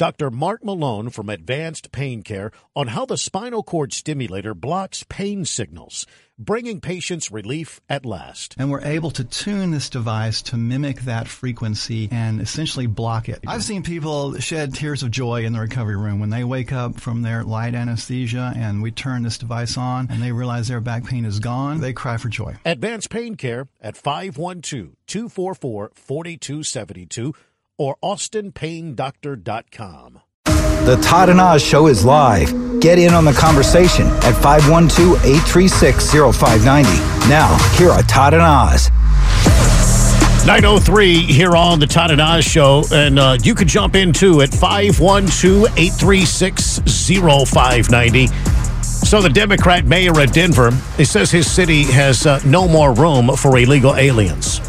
Dr. Mark Malone from Advanced Pain Care on how the spinal cord stimulator blocks pain signals, bringing patients relief at last. And we're able to tune this device to mimic that frequency and essentially block it. I've seen people shed tears of joy in the recovery room when they wake up from their light anesthesia and we turn this device on and they realize their back pain is gone. They cry for joy. Advanced Pain Care at 512 244 4272 or austinpaindoctor.com. The Todd and Oz Show is live. Get in on the conversation at 512 836 0590. Now, here are Todd and Oz. 903 here on the Todd and Oz Show. And uh, you can jump in too at 512 836 0590. So, the Democrat mayor of Denver, he says his city has uh, no more room for illegal aliens.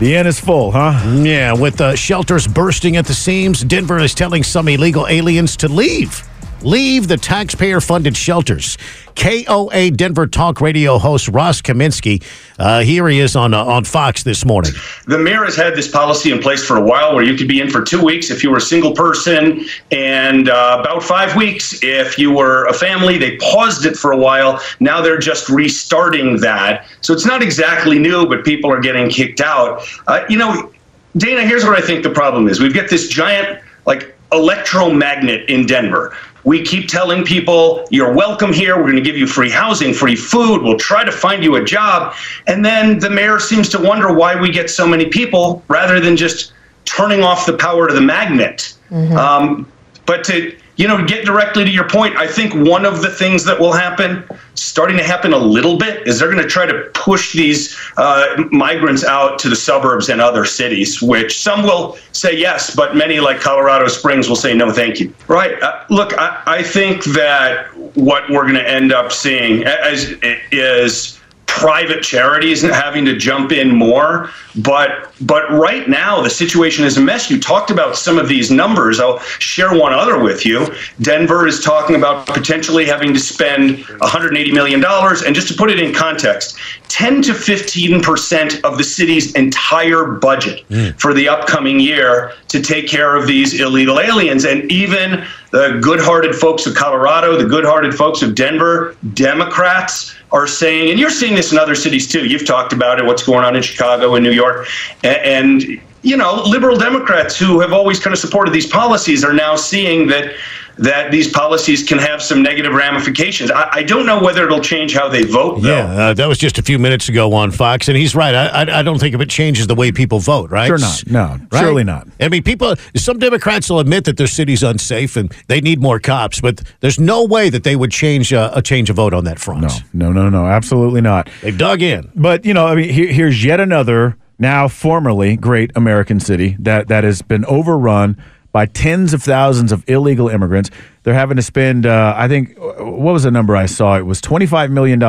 The inn is full, huh? Yeah, with uh, shelters bursting at the seams, Denver is telling some illegal aliens to leave. Leave the taxpayer funded shelters. KOA Denver Talk Radio host Ross Kaminsky, uh, here he is on, uh, on Fox this morning. The mayor has had this policy in place for a while where you could be in for two weeks if you were a single person and uh, about five weeks if you were a family. They paused it for a while. Now they're just restarting that. So it's not exactly new, but people are getting kicked out. Uh, you know, Dana, here's what I think the problem is. We've got this giant, like, electromagnet in Denver we keep telling people, you're welcome here. We're going to give you free housing, free food. We'll try to find you a job. And then the mayor seems to wonder why we get so many people rather than just turning off the power to the magnet. Mm-hmm. Um, but to you know, to get directly to your point, I think one of the things that will happen, starting to happen a little bit, is they're going to try to push these uh, migrants out to the suburbs and other cities, which some will say yes, but many, like Colorado Springs, will say no, thank you. Right? Uh, look, I, I think that what we're going to end up seeing as, is private charities having to jump in more but but right now the situation is a mess. You talked about some of these numbers. I'll share one other with you. Denver is talking about potentially having to spend 180 million dollars. And just to put it in context 10 to 15 percent of the city's entire budget mm. for the upcoming year to take care of these illegal aliens. And even the good-hearted folks of colorado the good-hearted folks of denver democrats are saying, and you're seeing this in other cities too. You've talked about it, what's going on in Chicago and New York, and, and you know, liberal Democrats who have always kind of supported these policies are now seeing that that these policies can have some negative ramifications. I, I don't know whether it'll change how they vote. Though. Yeah, uh, that was just a few minutes ago on Fox, and he's right. I, I, I, don't think if it changes the way people vote, right? Sure not. No, right? surely not. I mean, people. Some Democrats will admit that their city's unsafe and they need more cops, but there's no way that they would change uh, a change of vote on that front. No, no, no, no, absolutely not. They've dug in. But you know, I mean, here, here's yet another now formerly great American city that that has been overrun by tens of thousands of illegal immigrants. They're having to spend, uh, I think, what was the number I saw? It was $25 million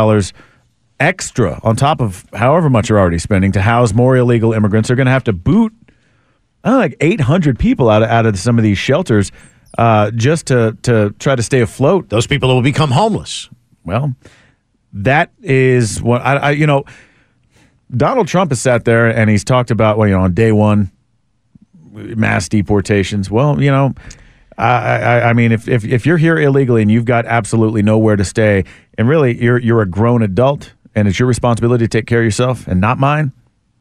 extra on top of however much you're already spending to house more illegal immigrants. They're going to have to boot know, like 800 people out of, out of some of these shelters uh, just to, to try to stay afloat. Those people will become homeless. Well, that is what I, I you know, Donald Trump has sat there and he's talked about, well, you know, on day one, mass deportations. Well, you know, I, I, I mean, if, if if you're here illegally and you've got absolutely nowhere to stay, and really you're you're a grown adult, and it's your responsibility to take care of yourself and not mine.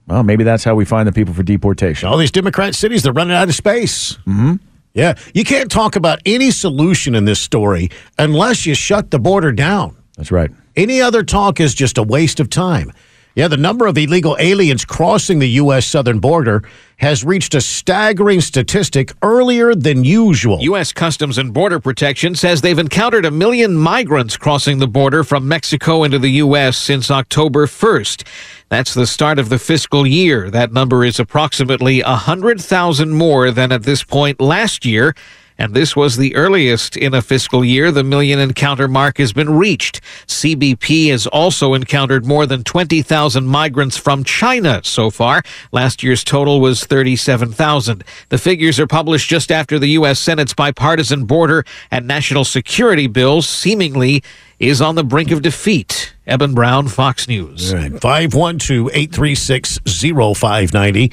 Well, maybe that's how we find the people for deportation. All these Democrat cities, they're running out of space. Mm-hmm. Yeah, you can't talk about any solution in this story unless you shut the border down. That's right. Any other talk is just a waste of time. Yeah, the number of illegal aliens crossing the U.S. southern border has reached a staggering statistic earlier than usual. U.S. Customs and Border Protection says they've encountered a million migrants crossing the border from Mexico into the U.S. since October 1st. That's the start of the fiscal year. That number is approximately 100,000 more than at this point last year and this was the earliest in a fiscal year the million encounter mark has been reached. CBP has also encountered more than 20,000 migrants from China so far. Last year's total was 37,000. The figures are published just after the U.S. Senate's bipartisan border and national security bill seemingly is on the brink of defeat. Eben Brown, Fox News. All right, 512 836 0590.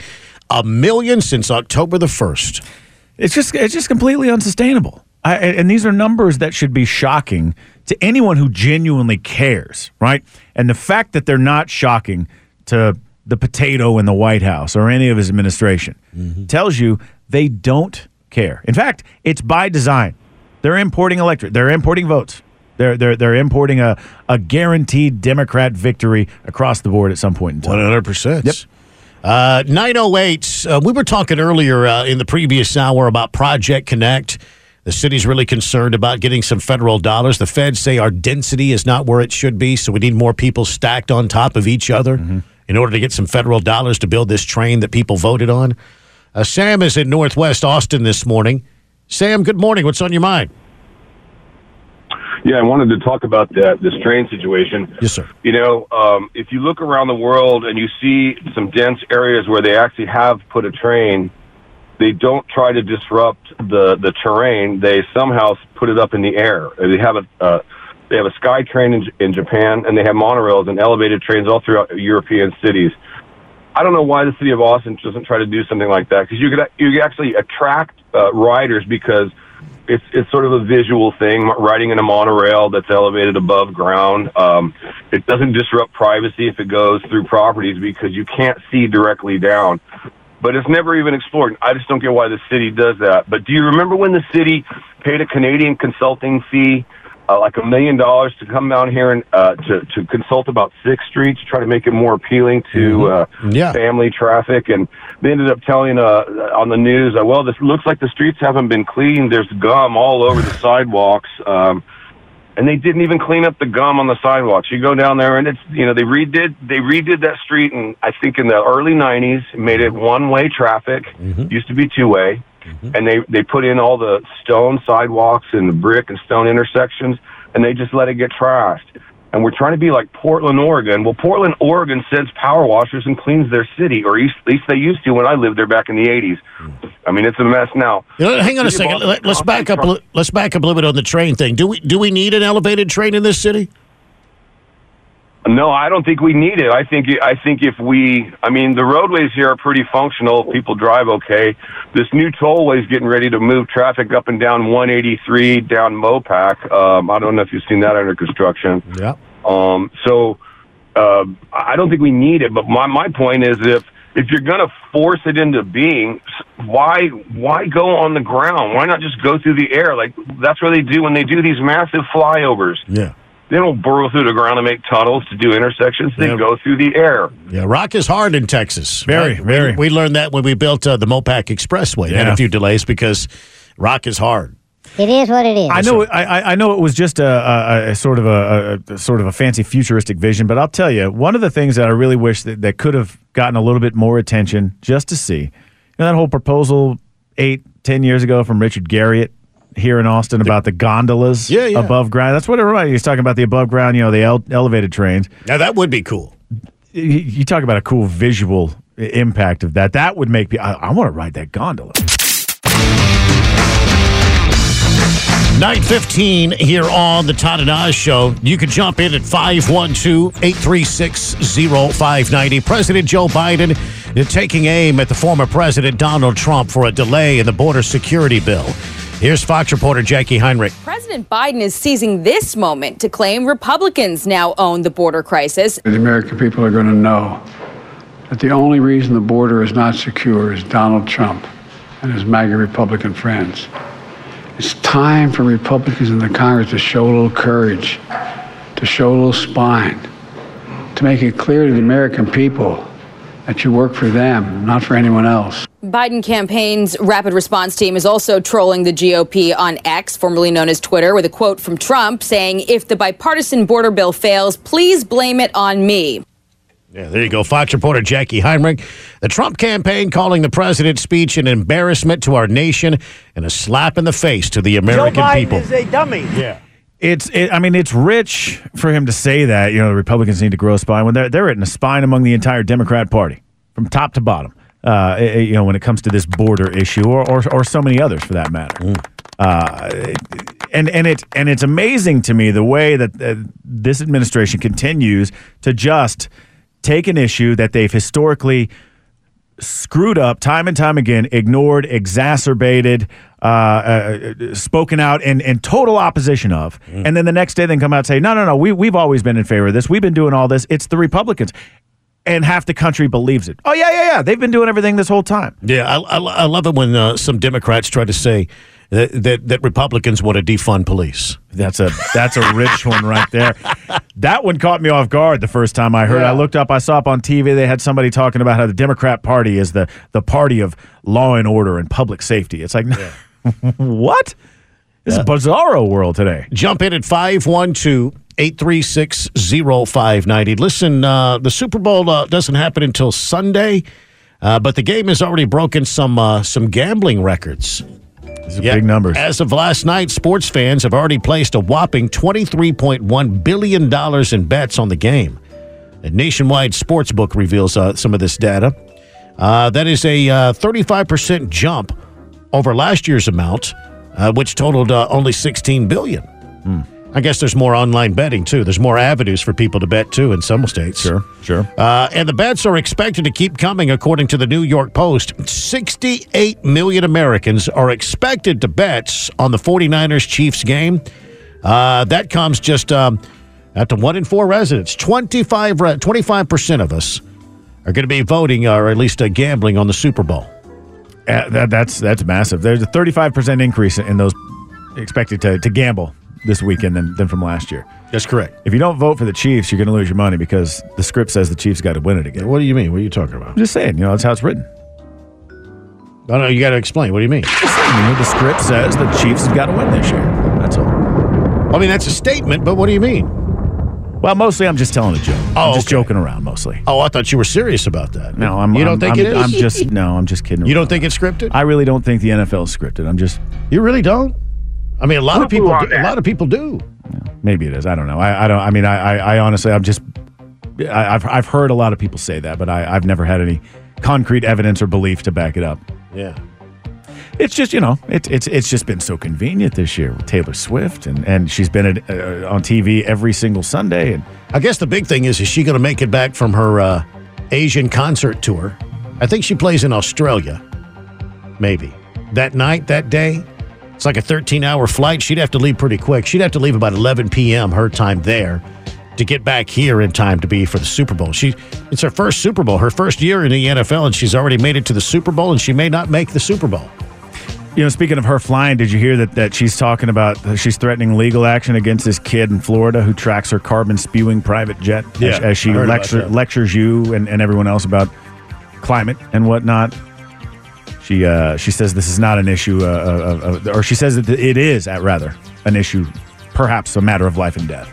A million since October the 1st. It's just it's just completely unsustainable. I, and these are numbers that should be shocking to anyone who genuinely cares, right? And the fact that they're not shocking to the potato in the White House or any of his administration mm-hmm. tells you they don't care. In fact, it's by design. They're importing electorate. They're importing votes. They're they're they're importing a, a guaranteed Democrat victory across the board at some point in time. One hundred percent. Yep. Uh, 908. Uh, we were talking earlier uh, in the previous hour about Project Connect. The city's really concerned about getting some federal dollars. The feds say our density is not where it should be, so we need more people stacked on top of each other mm-hmm. in order to get some federal dollars to build this train that people voted on. Uh, Sam is in Northwest Austin this morning. Sam, good morning. What's on your mind? Yeah, I wanted to talk about that this train situation. Yes, sir. You know, um, if you look around the world and you see some dense areas where they actually have put a train, they don't try to disrupt the the terrain. They somehow put it up in the air. They have a uh, they have a sky train in, in Japan, and they have monorails and elevated trains all throughout European cities. I don't know why the city of Austin doesn't try to do something like that because you could you could actually attract uh, riders because it's it's sort of a visual thing. Riding in a monorail that's elevated above ground, um, it doesn't disrupt privacy if it goes through properties because you can't see directly down. But it's never even explored. I just don't get why the city does that. But do you remember when the city paid a Canadian consulting fee? Uh, like a million dollars to come down here and uh, to to consult about Sixth Street to try to make it more appealing to mm-hmm. uh, yeah. family traffic, and they ended up telling uh, on the news, uh, well, this looks like the streets haven't been cleaned. There's gum all over the sidewalks. Um, and they didn't even clean up the gum on the sidewalks. You go down there and it's you know they redid they redid that street and I think in the early '90s made it one way traffic. Mm-hmm. Used to be two way. Mm-hmm. And they, they put in all the stone sidewalks and the brick and stone intersections, and they just let it get trashed. And we're trying to be like Portland, Oregon. Well, Portland, Oregon sends power washers and cleans their city, or at least they used to when I lived there back in the '80s. I mean, it's a mess now. You know, hang on a second. Let, us back up. Let's back up a little bit on the train thing. Do we do we need an elevated train in this city? No, I don't think we need it. I think I think if we, I mean, the roadways here are pretty functional. People drive okay. This new tollway is getting ready to move traffic up and down 183 down Mopac. Um, I don't know if you've seen that under construction. Yeah. Um, so uh, I don't think we need it. But my my point is if if you're going to force it into being, why why go on the ground? Why not just go through the air? Like that's what they do when they do these massive flyovers. Yeah. They don't burrow through the ground and make tunnels to do intersections. They yeah. go through the air. Yeah, rock is hard in Texas. Very, right? very. We, we, learned that when we built uh, the Mopac Expressway. Yeah. Had a few delays because rock is hard. It is what it is. I know. I, I know it was just a, a, a sort of a, a, sort of a fancy futuristic vision, but I'll tell you, one of the things that I really wish that, that could have gotten a little bit more attention, just to see, you know, that whole proposal eight, ten years ago from Richard Garriott here in Austin about the gondolas yeah, yeah. above ground. That's what everybody He's talking about the above ground, you know, the ele- elevated trains. Now that would be cool. You, you, talk about a cool visual impact of that. That would make me. I, I want to ride that gondola. 915 here on the Todd and Oz Show. You can jump in at 512-836-0590. President Joe Biden taking aim at the former President Donald Trump for a delay in the border security bill. Here's Fox reporter Jacqui Heinrich. President Biden is seizing this moment to claim Republicans now own the border crisis. The American people are going to know that the only reason the border is not secure is Donald Trump and his MAGA Republican friends. It's time for Republicans in the Congress to show a little courage, to show a little spine, to make it clear to the American people that you work for them, not for anyone else. Biden campaign's rapid response team is also trolling the GOP on X, formerly known as Twitter, with a quote from Trump saying, If the bipartisan border bill fails, please blame it on me. Yeah, there you go. Fox reporter Jacqui Heinrich. The Trump campaign calling the president's speech an embarrassment to our nation and a slap in the face to the American Joe Biden people. is a dummy. Yeah. It's, it, I mean, it's rich for him to say that. You know, the Republicans need to grow a spine when they're they're in a spine among the entire Democrat Party, from top to bottom. Uh, you know, when it comes to this border issue, or or, or so many others for that matter. Mm. Uh, and and it and it's amazing to me the way that uh, this administration continues to just take an issue that they've historically screwed up time and time again, ignored, exacerbated, uh, uh, spoken out in, in total opposition of, and then the next day then come out and say, no, no, no, we, we've always been in favor of this. We've been doing all this. It's the Republicans. And half the country believes it. Oh, yeah, yeah, yeah. They've been doing everything this whole time. Yeah, I, I, I love it when uh, some Democrats try to say that, that, that Republicans want to defund police. That's a that's a rich one right there. That one caught me off guard the first time I heard. it. I looked up, I saw up on TV. They had somebody talking about how the Democrat Party is the the party of law and order and public safety. It's like, what? This is bizarro world today. Jump in at 512 836 0590. Listen, uh, the Super Bowl uh, doesn't happen until Sunday, uh, but the game has already broken some uh, some gambling records. These are big numbers. As of last night, sports fans have already placed a whopping $23.1 billion in bets on the game. A nationwide sports book reveals uh, some of this data. Uh, that is a uh, 35% jump over last year's amount, uh, which totaled uh, only 16 billion. Hmm. I guess there's more online betting, too. There's more avenues for people to bet, too, in some states. Sure, sure. Uh, and the bets are expected to keep coming, according to the New York Post. 68 million Americans are expected to bet on the 49ers Chiefs game. Uh, that comes just um, after one in four residents. 25, re- 25% of us are going to be voting or at least uh, gambling on the Super Bowl. Uh, that, that's that's massive. There's a 35% increase in those expected to, to gamble this weekend than, than from last year. That's correct. If you don't vote for the Chiefs, you're going to lose your money because the script says the Chiefs got to win it again. What do you mean? What are you talking about? I'm just saying, you know, that's how it's written. I don't know you got to explain. What do you mean? Saying, you know, the script says the Chiefs have got to win this year. That's all. I mean, that's a statement, but what do you mean? Well, mostly I'm just telling a joke. Oh, I'm just okay. joking around mostly. Oh, I thought you were serious about that. No, I'm. You don't I'm- think I'm, it is? I'm just no. I'm just kidding. You don't around. think it's scripted? I really don't think the NFL is scripted. I'm just You really don't? I mean, a lot of Poo-poo people. Do, a lot of people do. maybe it is. I don't know. I, I don't. I mean, I, I, I honestly, I'm just. I, I've I've heard a lot of people say that, but I, I've never had any concrete evidence or belief to back it up. Yeah. It's just you know, it's it's it's just been so convenient this year with Taylor Swift, and and she's been at, uh, on TV every single Sunday, and I guess the big thing is, is she going to make it back from her uh, Asian concert tour? I think she plays in Australia. Maybe that night, that day. It's like a 13-hour flight. She'd have to leave pretty quick. She'd have to leave about 11 p.m. her time there to get back here in time to be for the Super Bowl. She it's her first Super Bowl, her first year in the NFL, and she's already made it to the Super Bowl, and she may not make the Super Bowl. You know, speaking of her flying, did you hear that, that she's talking about uh, she's threatening legal action against this kid in Florida who tracks her carbon spewing private jet Yeah, as, as she I heard about lecture, lectures you and, and everyone else about climate and whatnot? She uh, she says this is not an issue, uh, of, or she says that it is, at rather, an issue, perhaps a matter of life and death.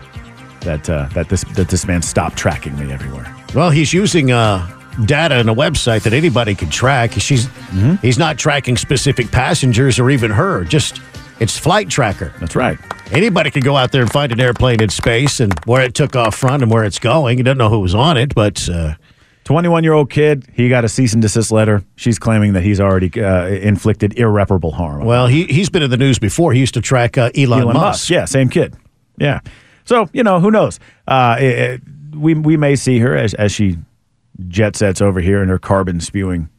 That uh, that this that this man stopped tracking me everywhere. Well, he's using uh, data in a website that anybody can track. She's he's not tracking specific passengers or even her. Just it's flight tracker. That's right. Anybody can go out there and find an airplane in space and where it took off from and where it's going. You don't know who was on it, but uh, 21 year old kid, he got a cease and desist letter. She's claiming that he's already uh, inflicted irreparable harm. well, he he's been in the news before. He used to track uh, Elon, Elon Musk. Musk. Yeah, same kid. Yeah. So, you know, who knows? Uh, it- it- we, we may see her as, as she jet sets over here in her carbon spewing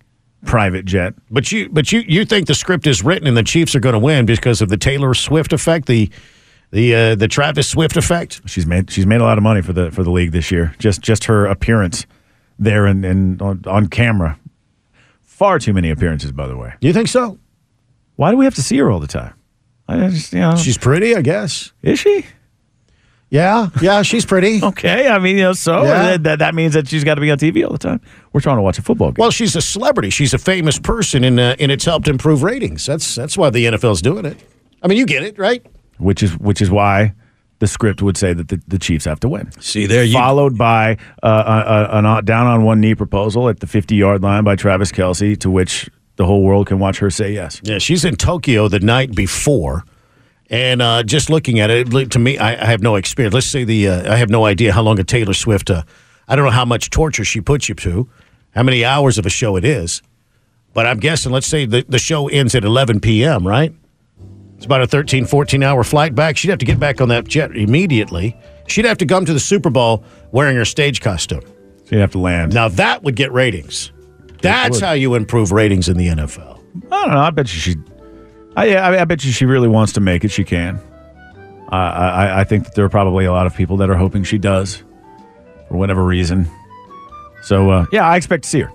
private jet. But you but you you think the script is written and the Chiefs are going to win because of the Taylor Swift effect, the the uh, the Travis Swift effect? She's made she's made a lot of money for the for the league this year. Just just her appearance there and, and on, on camera. Far too many appearances, by the way. You think so? Why do we have to see her all the time? I just, you know, She's pretty, I guess. is she? Yeah, yeah, she's pretty. Okay, I mean, you know, so Yeah. that, that means that she's got to be on TV all the time. We're trying to watch a football game. Well, she's a celebrity. She's a famous person, and uh, and it's helped improve ratings. That's that's why the NFL's doing it. I mean, you get it, right? which is which is why the script would say that the, the Chiefs have to win. See there, Followed by uh, a, a, an down on one knee proposal at the 50 yard line by Travis Kelce, to which the whole world can watch her say yes. Yeah, she's in Tokyo the night before, and uh, just looking at it, it- to me, I, I have no experience. Let's say the uh, I have no idea how long a Taylor Swift. Uh, I don't know how much torture she puts you to, how many hours of a show it is, but I'm guessing. Let's say the, the show ends at 11 p.m. Right? It's about a 13, 14 hour flight back. She'd have to get back on that jet immediately. She'd have to come to the Super Bowl wearing her stage costume. She'd have to land. Now that would get ratings. That's how you improve ratings in the NFL. I don't know. I bet you she. I, yeah, I, I bet you she really wants to make it. She can. I, I, I think that there are probably a lot of people that are hoping she does, for whatever reason. So uh, yeah, I expect to see her.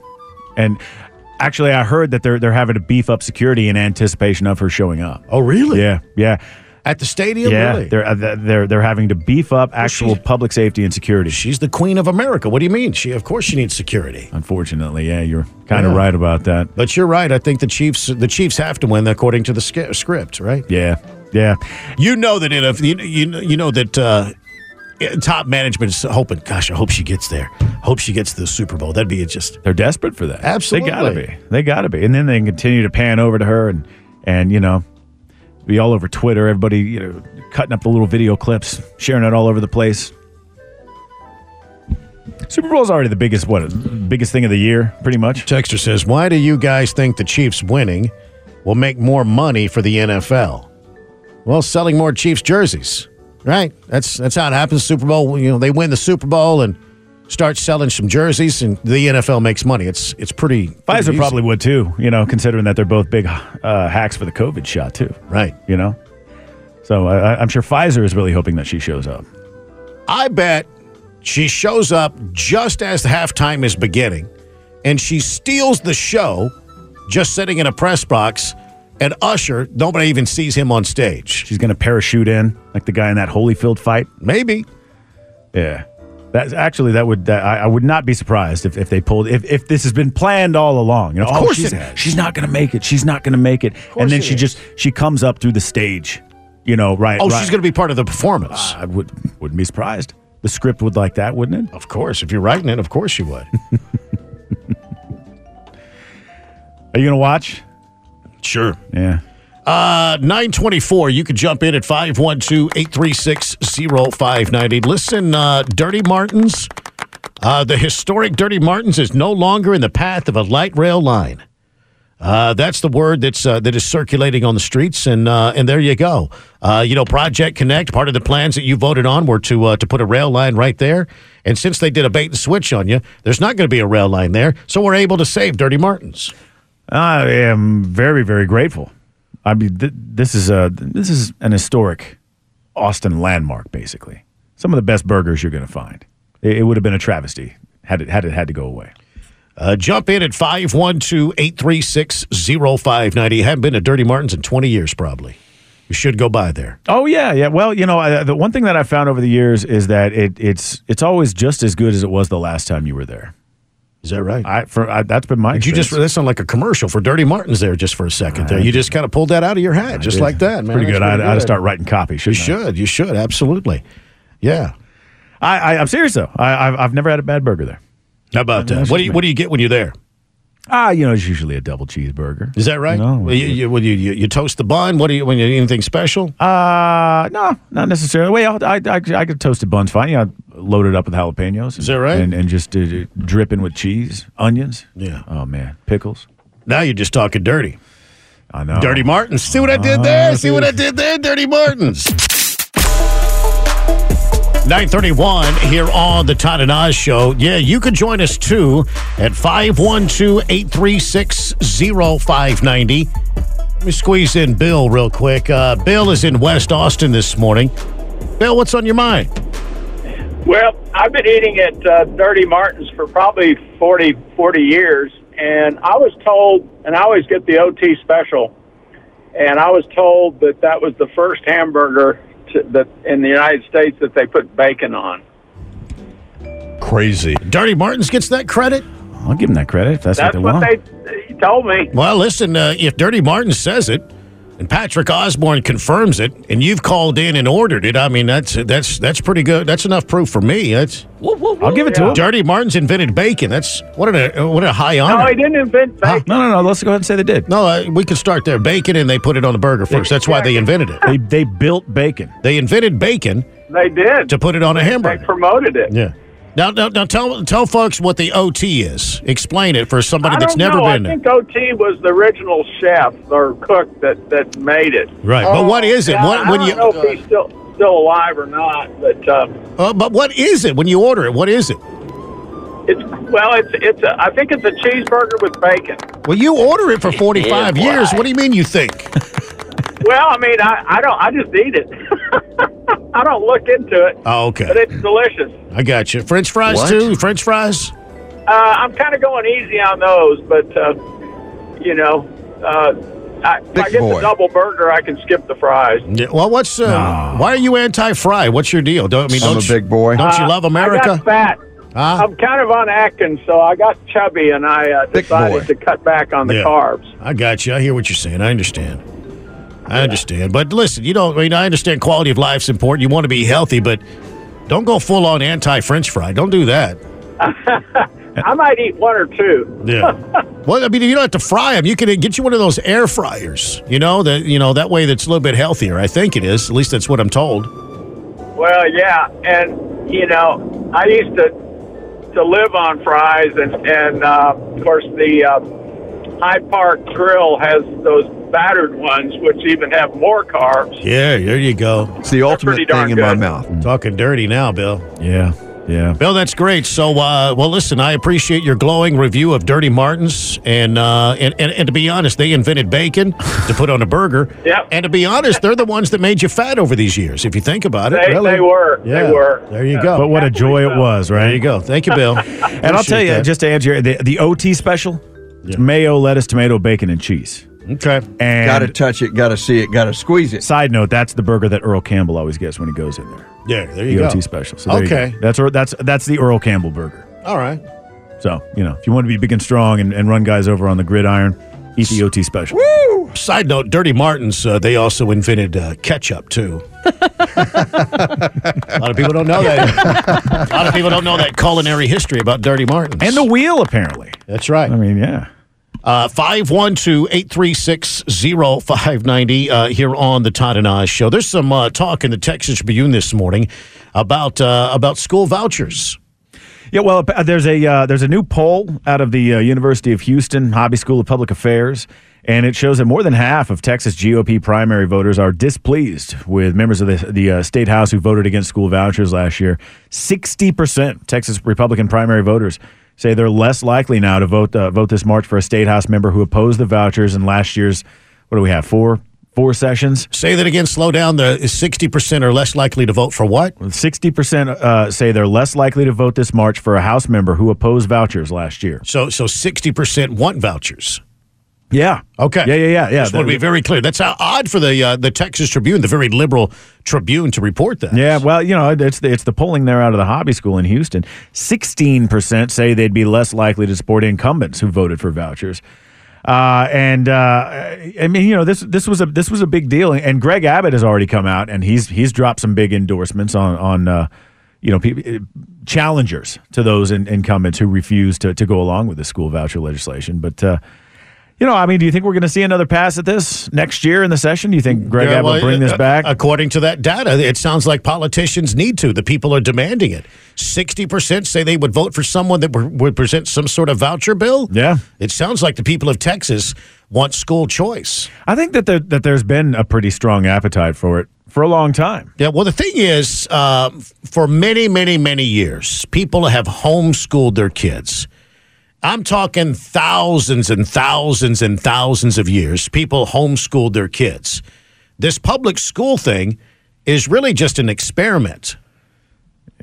And actually, I heard that they're they're having to beef up security in anticipation of her showing up. Oh, really? Yeah, yeah, At the stadium, yeah. really? They're uh, they're they're having to beef up actual she's- public safety and security. She's the queen of America. What do you mean? She, of course, she needs security. Unfortunately, yeah, you're kind of Yeah. right about that. But you're right. I think the Chiefs, the Chiefs have to win according to the script, right? Yeah, yeah. You know that in a, you, you know- you know that uh, top management's hoping. Gosh, I hope she gets there. Hope she gets to the Super Bowl. That'd be just. They're desperate for that. Absolutely. They gotta be. They gotta be. And then they can continue to pan over to her and and you know be all over Twitter. Everybody you know cutting up the little video clips, sharing it all over the place. Super Bowl is already the biggest what biggest thing of the year, pretty much. Texter says, "Why do you guys think the Chiefs winning will make more money for the NFL?" Well, selling more Chiefs jerseys, right? That's that's how it happens. Super Bowl, you know, they win the Super Bowl and start selling some jerseys, and the NFL makes money. It's it's pretty. Pfizer probably would too, you know, considering that they're both big uh, hacks for the COVID shot too, right. you know. So I, I'm sure Pfizer is really hoping that she shows up. I bet she shows up just as the halftime is beginning, and she steals the show, just sitting in a press box. And Usher, nobody even sees him on stage. She's going to parachute in like the guy in that Holyfield fight. Maybe. Yeah. That's actually that would that, I, I would not be surprised if, if they pulled if, if this has been planned all along. You know, Of oh, course she's, it has. she's not going to make it. She's not going to make it. And then she just she comes up through the stage. You know, right? Oh, right. she's going to be part of the performance. I would wouldn't be surprised. The script would like that, wouldn't it? Of course, if you're writing it, of course you would. Are you going to watch? Sure. Yeah. Uh, 924, you can jump in at 512-836-0590. Listen, uh, Dirty Martins, uh, the historic Dirty Martins is no longer in the path of a light rail line. Uh, that's the word that's uh, that is circulating on the streets, and uh, and there you go. Uh, you know, Project Connect. Part of the plans that you voted on were to uh, to put a rail line right there. And since they did a bait and switch on you, there's not going to be a rail line there, so we're able to save Dirty Martins. I am very, very grateful. I mean, th- this is a this is an historic Austin landmark, basically. Some of the best burgers you're going to find. It, it would have been a travesty had it had it had to go away. Uh, jump in at 512-836-0590. Haven't been to Dirty Martins in 20 years, probably. You should go by there. Oh yeah, yeah. Well, you know, I, the one thing that I found over the years is that it, it's it's always just as good as it was the last time you were there. Is that right? I, for, I that's been my. Did you just that sounded like a commercial for Dirty Martins there just for a second there. You just kind of pulled that out of your hat, just like that, man. pretty good. That's I, I'd good. start writing copy. You I? should. You should. Absolutely. Yeah. I, I, I'm serious though. I, I've, I've never had a bad burger there. How about that? What do you. What do you get when you're there? Ah, you know, it's usually a double cheeseburger. Is that right? No. Well, you, you, when you, you, you toast the bun. What do you when you anything special? Uh, no, not necessarily. Well, I, I, I could toasted buns fine. Yeah, load it up with jalapenos. Is that right? And, and just uh, dripping with cheese, onions. Yeah. Oh man, pickles. Now you're just talking dirty. I know. Dirty Martins. See what I did there? See what I did there? Dirty Martins. 931 here on the Todd and Oz Show. Yeah, you can join us too at 512-836-0590. Let me squeeze in Bill real quick. Uh, Bill is in West Austin this morning. Bill, what's on your mind? Well, I've been eating at uh, Dirty Martin's for probably 40, 40 years, and I was told, and I always get the OT special, and I was told that that was the first hamburger to, that in the United States that they put bacon on. Crazy. Dirty Martins gets that credit? I'll give them that credit if that's, That's what they what want. they told me. Well, listen, uh, if Dirty Martin says it and Patrick Osborne confirms it and you've called in and ordered it, I mean, that's that's that's pretty good. That's enough proof for me. That's I'll give it to him. Dirty Martin's invented bacon. That's what a what a high honor. No, he didn't invent bacon. No, no, no. Let's go ahead and say they did. No, uh, we could start there. Bacon, and they put it on the burger first. That's why they invented it. They they built bacon. They invented bacon They did. to put it on a hamburger. They promoted it. Yeah. Now, now, now, tell tell folks what the OT is. Explain it for somebody that's don't never know. been I there. think OT was the original chef or cook that, that made it. Right, but what is it? Yeah, What I when don't you? know if he's still still alive or not, but um, Uh, but what is it when you order it? What is it? It's well, it's it's a, I think it's a cheeseburger with bacon. Well, you order it for 45 years. What do you mean you think? Well, I mean, I, I don't I just eat it. I don't look into it, Oh, okay. but it's delicious. I got you. French fries What? too? French fries? Uh, I'm kind of going easy on those, but uh, you know, uh, I, if I get boy. the double burger, I can skip the fries. Yeah, well, what's uh, why are you anti-fry? What's your deal? Don't I mean I'm don't a you, big boy. Don't you Uh, love I America? got fat. Huh? I'm kind of on Atkins, so I got chubby, and I uh, decided to cut back on the Yeah. carbs. I got you. I hear what you're saying. I understand. I understand. But listen, you don't. I mean, I understand quality of life's important. You want to be healthy, but don't go full on anti-French fry. Don't do that. I might eat one or two. Yeah. well, I mean, you don't have to fry them. You can get you one of those air fryers. You know that. You know that way. That's a little bit healthier. I think it is. At least that's what I'm told. Well, yeah, and you know, I used to to live on fries, and and uh, of course the uh, Hyde Park Grill has those battered ones, which even have more carbs. Yeah. There you go. It's the ultimate pretty darn thing in my good. mouth. Talking dirty now, Bill. Yeah, yeah. Bill, that's great. So, uh, well, listen, I appreciate your glowing review of Dirty Martins, and uh, and, and and to be honest, they invented bacon to put on a burger. Yep. And to be honest, they're the ones that made you fat over these years. If you think about it, They, really. they were, Yeah. they were. There you go. But what a joy it was, right? There you go. Thank you, Bill. And I'll tell you, just to answer the, the OT special, it's mayo, lettuce, tomato, bacon, and cheese. okay. And Got to touch it, got to see it, got to squeeze it. side note, that's the burger that Earl Campbell always gets when he goes in there. Yeah, there The you go. OT special. So there you Okay. go. that's that's that's the Earl Campbell burger. All right. So you know, if you want to be big and strong and, and run guys over on the gridiron, eat the OT special. Side note: Dirty Martins. Uh, they also invented uh, ketchup too. a lot of people don't know that. a lot of people don't know that culinary history about Dirty Martins. And the wheel, apparently. that's right. I mean, yeah. Uh, 512-836-0590 uh, here on the Todd and Oz Show. There's some uh, talk in the Texas Tribune this morning about uh, about school vouchers. Yeah, well, uh, there's a uh, there's a new poll out of the uh, University of Houston Hobby School of Public Affairs, and it shows that more than half of Texas GOP primary voters are displeased with members of the the uh, state house who voted against school vouchers last year. Sixty percent Texas Republican primary voters say they're less likely now to vote uh, vote this March for a state house member who opposed the vouchers in last year's what do we have four four sessions. Say that again. Slow down. The 60% are less likely to vote for what? 60% uh, say they're less likely to vote this March for a House member who opposed vouchers last year. So so 60% want vouchers. Yeah. Okay. Yeah, yeah, yeah, yeah. Just want to be very clear. That's how odd for the uh, the Texas Tribune, the very liberal Tribune, to report that. Yeah, well, you know, it's the, it's the polling there out of the hobby school in Houston. 16% say they'd be less likely to support incumbents who voted for vouchers. Uh, and uh, I mean, you know, this this was a this was a big deal, and Greg Abbott has already come out and he's he's dropped some big endorsements on on uh, you know pe- challengers to those in, incumbents who refuse to to go along with the school voucher legislation. But uh, you know, I mean, do you think we're going to see another pass at this next year in the session? Do you think Greg Yeah, Abbott well, will bring this uh, back? According to that data, it sounds like politicians need to. The people are demanding it. 60% say they would vote for someone that would would present some sort of voucher bill. Yeah. It sounds like the people of Texas want school choice. I think that there, that there's been a pretty strong appetite for it for a long time. Yeah, well, the thing is, uh, for many, many, many years, people have homeschooled their kids. I'm talking thousands and thousands and thousands of years. People homeschooled their kids. This public school thing is really just an experiment.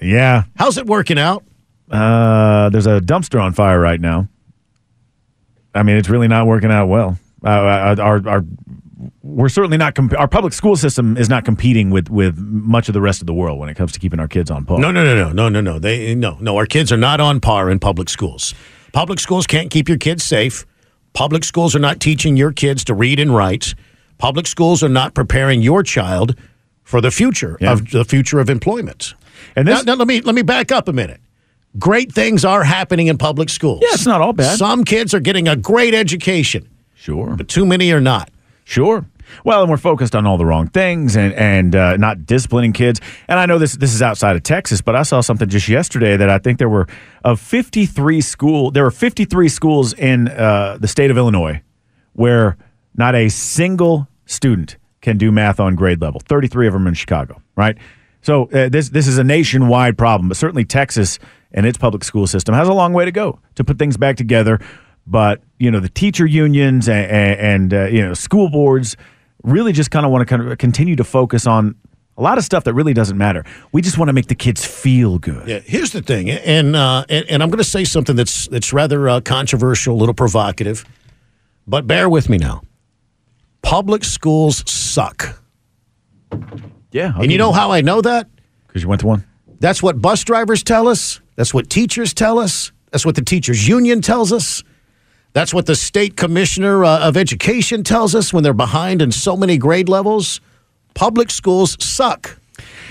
Yeah. How's it working out? Uh, there's a dumpster on fire right now. I mean, it's really not working out well. Uh, our, our, we're certainly not. Comp- our public school system is not competing with with much of the rest of the world when it comes to keeping our kids on par. No, no, no, no, no, no, no. They no, no. Our kids are not on par in public schools. Public schools can't keep your kids safe. Public schools are not teaching your kids to read and write. Public schools are not preparing your child for the future Yeah. of the future of employment. And this, now, now let me let me back up a minute. Great things are happening in public schools. Yeah, it's not all bad. Some kids are getting a great education, sure, but too many are not. Sure. Well, and we're focused on all the wrong things and and uh, not disciplining kids. And I know this this is outside of Texas, but I saw something just yesterday that I think there were of 53 school there were 53 schools in uh, the state of Illinois where not a single student can do math on grade level. 33 of them in Chicago, right? So uh, this this is a nationwide problem, but certainly Texas and its public school system has a long way to go to put things back together. But you know, the teacher unions and, and uh, you know school boards really just kind of want to kind of continue to focus on a lot of stuff that really doesn't matter. We just want to make the kids feel good. Yeah, here's the thing, and uh, and, and I'm going to say something that's that's rather uh, controversial, a little provocative, but bear with me now. Public schools suck. Yeah, and you know how I know that? Because you went to one. That's what bus drivers tell us. That's what teachers tell us. That's what the teachers union tells us. That's what the state commissioner uh, of education tells us when they're behind in so many grade levels. Public schools suck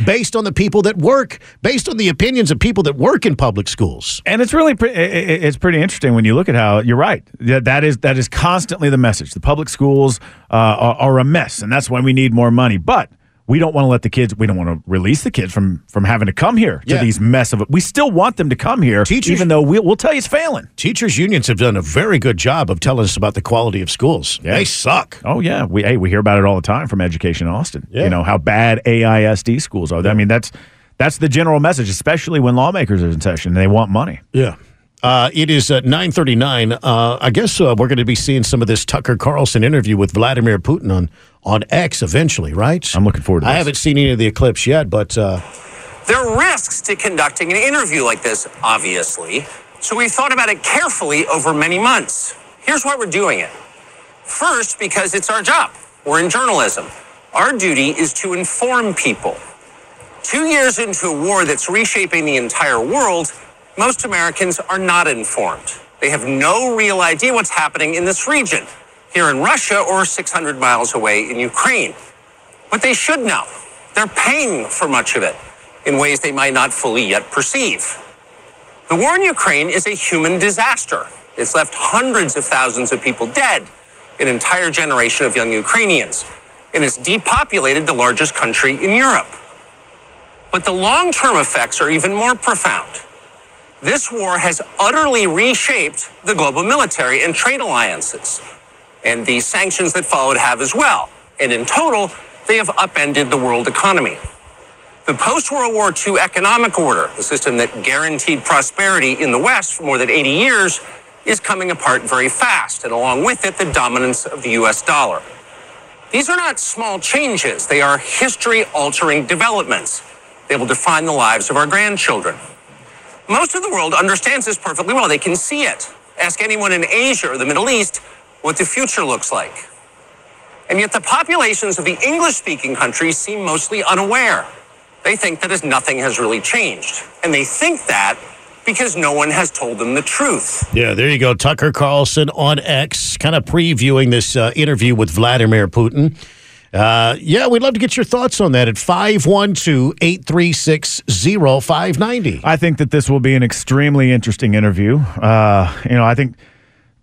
based on the people that work, based on the opinions of people that work in public schools. And it's really pre- it's pretty interesting when you look at how you're right. That is that is constantly the message. The public schools uh, are, are a mess, and that's why we need more money. But we don't want to let the kids we don't want to release the kids from from having to come here to Yeah. these mess of we still want them to come here Teachers- even though we'll, we'll tell you it's failing Teachers unions have done a very good job of telling us about the quality of schools. They suck. oh yeah we hey we hear about it all the time from education austin Yeah. you know how bad aisd schools are i mean that's that's the general message especially when lawmakers are in session and they want money Yeah. Uh, it is at 939. Uh, I guess uh, we're going to be seeing some of this Tucker Carlson interview with Vladimir Putin on, on X eventually, right? i'm looking forward to I haven't seen any of the clips yet, but uh, There are risks to conducting an interview like this, obviously. So we've thought about it carefully over many months. Here's why we're doing it. First, because it's our job. We're in journalism. Our duty is to inform people. Two years into a war that's reshaping the entire world, most Americans are not informed. They have no real idea what's happening in this region, here in Russia or 600 miles away in Ukraine. But they should know. They're paying for much of it in ways they might not fully yet perceive. The war in Ukraine is a human disaster. It's left hundreds of thousands of people dead, an entire generation of young Ukrainians, and it's depopulated the largest country in Europe. But the long term effects are even more profound. This war has utterly reshaped the global military and trade alliances, and the sanctions that followed have as well. And in total, they have upended the world economy. The post World War II economic order, the system that guaranteed prosperity in the West for more than 80 years, is coming apart very fast, and along with it, the dominance of the US dollar. These are not small changes, they are history altering developments. They will define the lives of our grandchildren. Most of the world understands this perfectly well. They can see it. Ask anyone in Asia or the Middle East what the future looks like. And yet the populations of the English speaking countries seem mostly unaware. They think that as nothing has really changed. And they think that because no one has told them the truth. yeah, there you go. Tucker Carlson on X, kind of previewing this uh, interview with Vladimir Putin. Uh, yeah, we'd love to get your thoughts on that at 512 836 0590. I think that this will be an extremely interesting interview. Uh, you know, I think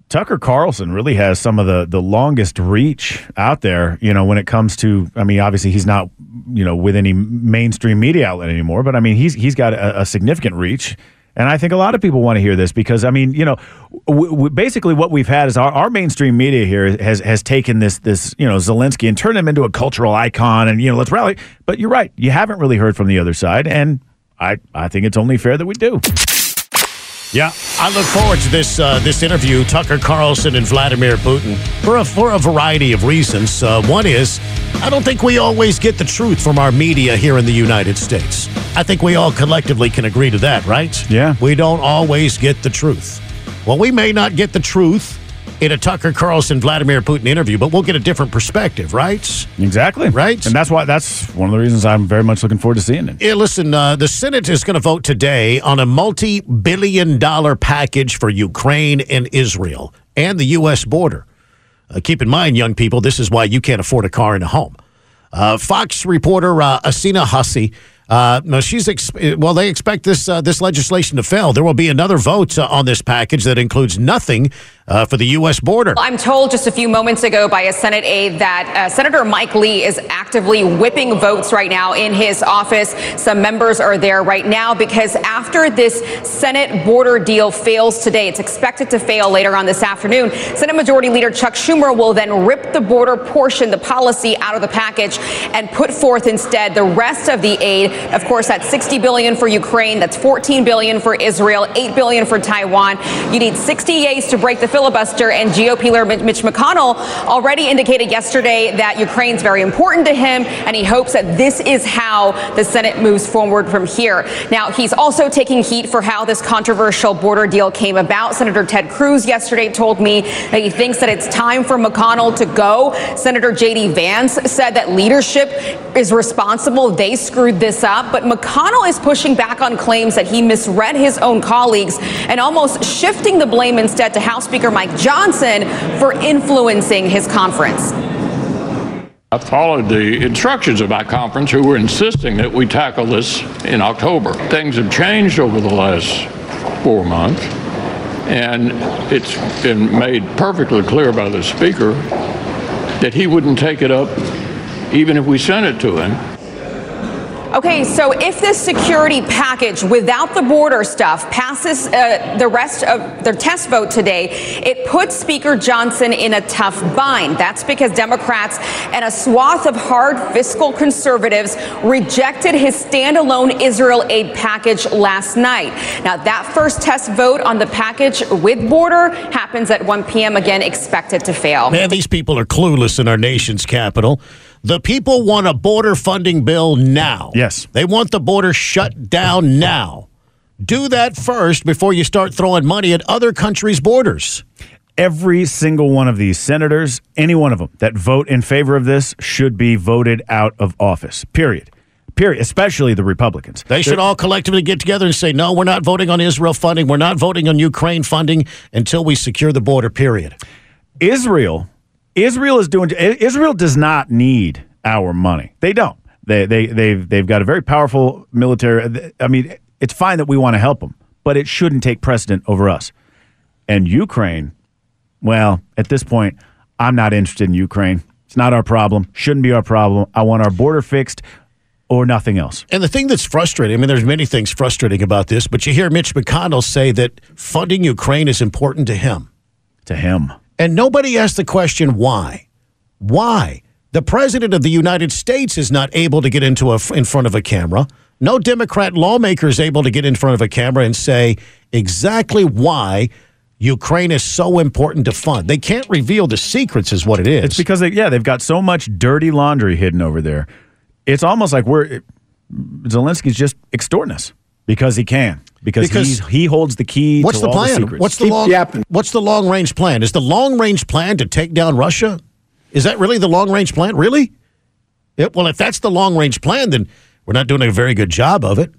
Tucker Carlson really has some of the the longest reach out there. You know, when it comes to, I mean, obviously he's not, you know, with any mainstream media outlet anymore, but I mean, he's he's got a, a significant reach. And I think a lot of people want to hear this because I mean, you know, w- w- basically what we've had is our, our mainstream media here has has taken this this you know Zelensky and turned him into a cultural icon, and you know let's rally. But you're right, you haven't really heard from the other side, and I I think it's only fair that we do. Yeah, I look forward to this uh, this interview, Tucker Carlson and Vladimir Putin, for a, for a variety of reasons. Uh, one is, I don't think we always get the truth from our media here in the United States. I think we all collectively can agree to that, right? Yeah. We don't always get the truth. Well, we may not get the truth in a Tucker Carlson Vladimir Putin interview, but we'll get a different perspective, right? Exactly. Right. And that's why that's one of the reasons I'm very much looking forward to seeing it. Yeah, listen, uh, the Senate is going to vote today on a multi billion dollar package for Ukraine and Israel and the U.S. border. Uh, keep in mind, young people, this is why you can't afford a car and a home. Uh, Fox reporter uh, Aishah Hasnie. Uh, no, she's ex- well. They expect this uh, this legislation to fail. There will be another vote uh, on this package that includes nothing uh, for the U.S. border. I'm told just a few moments ago by a Senate aide that uh, Senator Mike Lee is actively whipping votes right now in his office. Some members are there right now because after this Senate border deal fails today, it's expected to fail later on this afternoon. Senate Majority Leader Chuck Schumer will then rip the border portion, the policy, out of the package and put forth instead the rest of the aid. Of course, that's 60 billion for Ukraine, that's 14 billion for Israel, 8 billion for Taiwan. You need 60 yeas to break the filibuster, and GOP leader Mitch McConnell already indicated yesterday that Ukraine's very important to him, and he hopes that this is how the Senate moves forward from here. Now, he's also taking heat for how this controversial border deal came about. Senator Ted Cruz yesterday told me that he thinks that it's time for McConnell to go. Senator J.D. Vance said that leadership is responsible. They screwed this up. But McConnell is pushing back on claims that he misread his own colleagues and almost shifting the blame instead to House Speaker Mike Johnson for influencing his conference. I followed the instructions of my conference, who were insisting that we tackle this in October. Things have changed over the last four months, and it's been made perfectly clear by the Speaker that he wouldn't take it up even if we sent it to him. Okay, so if this security package without the border stuff passes uh, the rest of the test vote today, it puts Speaker Johnson in a tough bind. That's because Democrats and a swath of hard fiscal conservatives rejected his standalone Israel aid package last night. Now, that first test vote on the package with border happens at 1 p.m. Again, expected to fail. Man, these people are clueless in our nation's capital. The people want a border funding bill now. Yes. They want the border shut down now. Do that first before you start throwing money at other countries' borders. Every single one of these senators, any one of them that vote in favor of this, should be voted out of office. Period. Period. Especially the Republicans. They should all collectively get together and say, no, we're not voting on Israel funding. We're not voting on Ukraine funding until we secure the border, period. Israel, Israel is doing. Israel does not need our money. They don't. They they they've they've got a very powerful military. Uh, I mean, it's fine that we want to help them, but it shouldn't take precedent over us. And Ukraine, well, at this point, I'm not interested in Ukraine. It's not our problem. Shouldn't be our problem. I want our border fixed or nothing else. And the thing that's frustrating, I mean, there's many things frustrating about this, but you hear Mitch McConnell say that funding Ukraine is important to him. To him. And nobody asked the question why. Why? The president of the United States is not able to get into a, in front of a camera. No Democrat lawmaker is able to get in front of a camera and say exactly why Ukraine is so important to fund. They can't reveal the secrets, is what it is. It's because they, yeah, they've got so much dirty laundry hidden over there. It's almost like we're Zelensky's just extorting us because he can because, Because- he's, he holds the key. What's to the all plan? secrets. what's the long? What's the long range plan? Is the long range plan to take down Russia? Is that really the long range plan? Really? Yeah, well, if that's the long range plan, then we're not doing a very good job of it.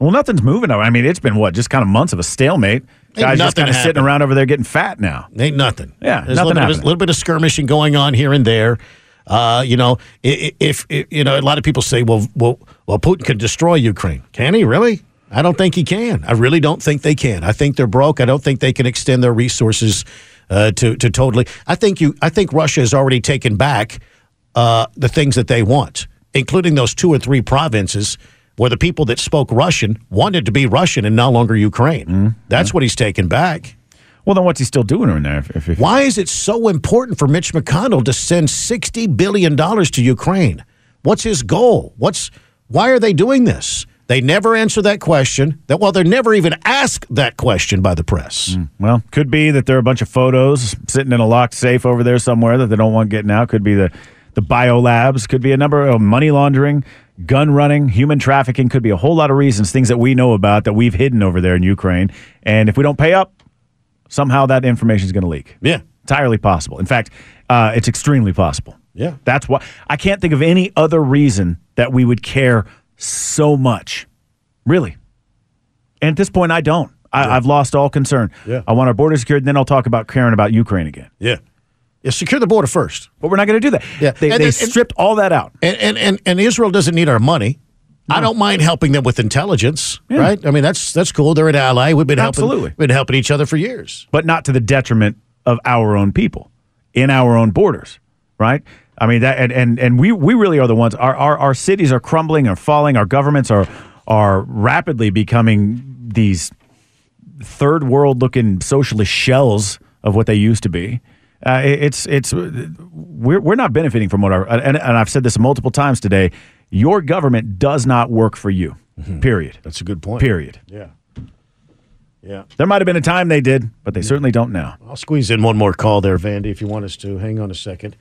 Well, nothing's moving. I mean, it's been what just kind of months of a stalemate. Guys just kind of sitting around over there getting fat now. Ain't nothing. Yeah, There's nothing a little, bit of, little bit of skirmishing going on here and there. Uh, you know, i- i- if, you know, a lot of people say, well, well, well, Putin can destroy Ukraine. Can he really? I don't think he can. I really don't think they can. I think they're broke. I don't think they can extend their resources uh, to to totally. I think you. I think Russia has already taken back uh, the things that they want, including those two or three provinces where the people that spoke Russian wanted to be Russian and no longer Ukraine. Mm-hmm. That's what he's taken back. Well, then what's he still doing in there? If, if, if- Why is it so important for Mitch McConnell to send sixty billion dollars to Ukraine? What's his goal? What's why are they doing this? They never answer that question. That well, they're never even asked that question by the press. Well, could be that there are a bunch of photos sitting in a locked safe over there somewhere that they don't want getting out. Could be the the bio labs. Could be a number of money laundering, gun running, human trafficking. Could be a whole lot of reasons, things that we know about that we've hidden over there in Ukraine. And if we don't pay up, somehow that information is going to leak. Yeah, entirely possible. In fact, uh, it's extremely possible. Yeah. that's why I can't think of any other reason that we would care so much. Really. And at this point, I don't. I, I've lost all concern. Yeah. I want our border secured, and then I'll talk about caring about Ukraine again. Yeah. Yeah, secure the border first. But we're not going to do that. Yeah. They, And- they and- stripped all that out. And and and, and Israel doesn't need our money. I don't mind helping them with intelligence, right? I mean, that's that's cool. They're an ally. We've been helping, Absolutely. been helping each other for years. But not to the detriment of our own people in our own borders, right? I mean that, and and, and we we really are the ones. Our, our our cities are crumbling and falling. Our governments are are rapidly becoming these third world looking socialist shells of what they used to be. Uh, it's it's we're we're not benefiting from what our and, and I've said this multiple times today. Your government does not work for you. Period. That's a good point. Period. Yeah. Yeah. There might have been a time they did, but they certainly don't now. I'll squeeze in one more call there, Vandy, if you want us to. Hang on a second.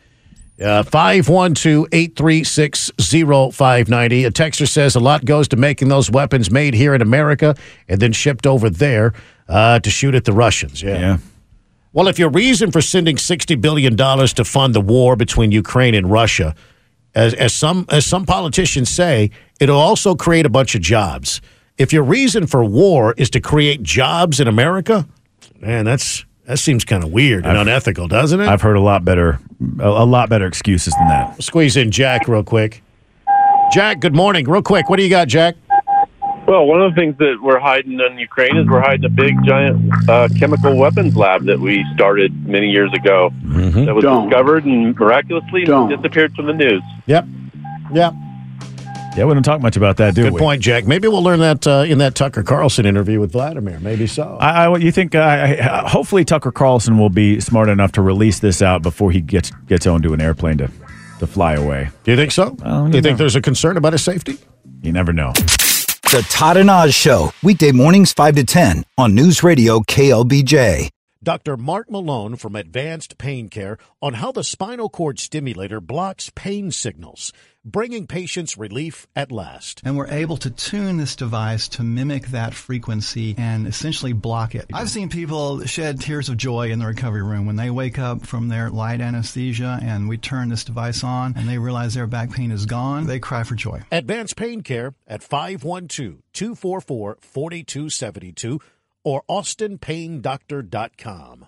Uh, 512 836 0590. A texter says a lot goes to making those weapons made here in America and then shipped over there uh, to shoot at the Russians. Yeah. Yeah. Well, if your reason for sending $60 billion to fund the war between Ukraine and Russia, as, as, some, as some politicians say, it'll also create a bunch of jobs. If your reason for war is to create jobs in America, man, that's that seems kind of weird and I've- unethical, doesn't it? I've heard a lot better a, a lot better excuses than that. Squeeze in Jack real quick. Jack, good morning. Real quick, what do you got, Jack? Well, one of the things that we're hiding in Ukraine is we're hiding a big, giant uh, chemical weapons lab that we started many years ago. That was Don't. discovered and miraculously Don't. disappeared from the news. Yep. Yep. Yeah, we don't talk much about that, do Good we? point, Jack. Maybe we'll learn that uh, in that Tucker Carlson interview with Vladimir. Maybe so. I, I, you think? Uh, I- hopefully, Tucker Carlson will be smart enough to release this out before he gets gets onto an airplane to to fly away. Do you think so? Well, Do you you think there's a concern about his safety? You never know. The Todd and Oz Show, weekday mornings 5 to 10 on News Radio KLBJ. Dr. Mark Malone from Advanced Pain Care on how the spinal cord stimulator blocks pain signals, bringing patients relief at last. And we're able to tune this device to mimic that frequency and essentially block it. I've seen people shed tears of joy in the recovery room when they wake up from their light anesthesia and we turn this device on and they realize their back pain is gone. They cry for joy. Advanced Pain Care at 512 244 4272 or austinpaindoctor.com.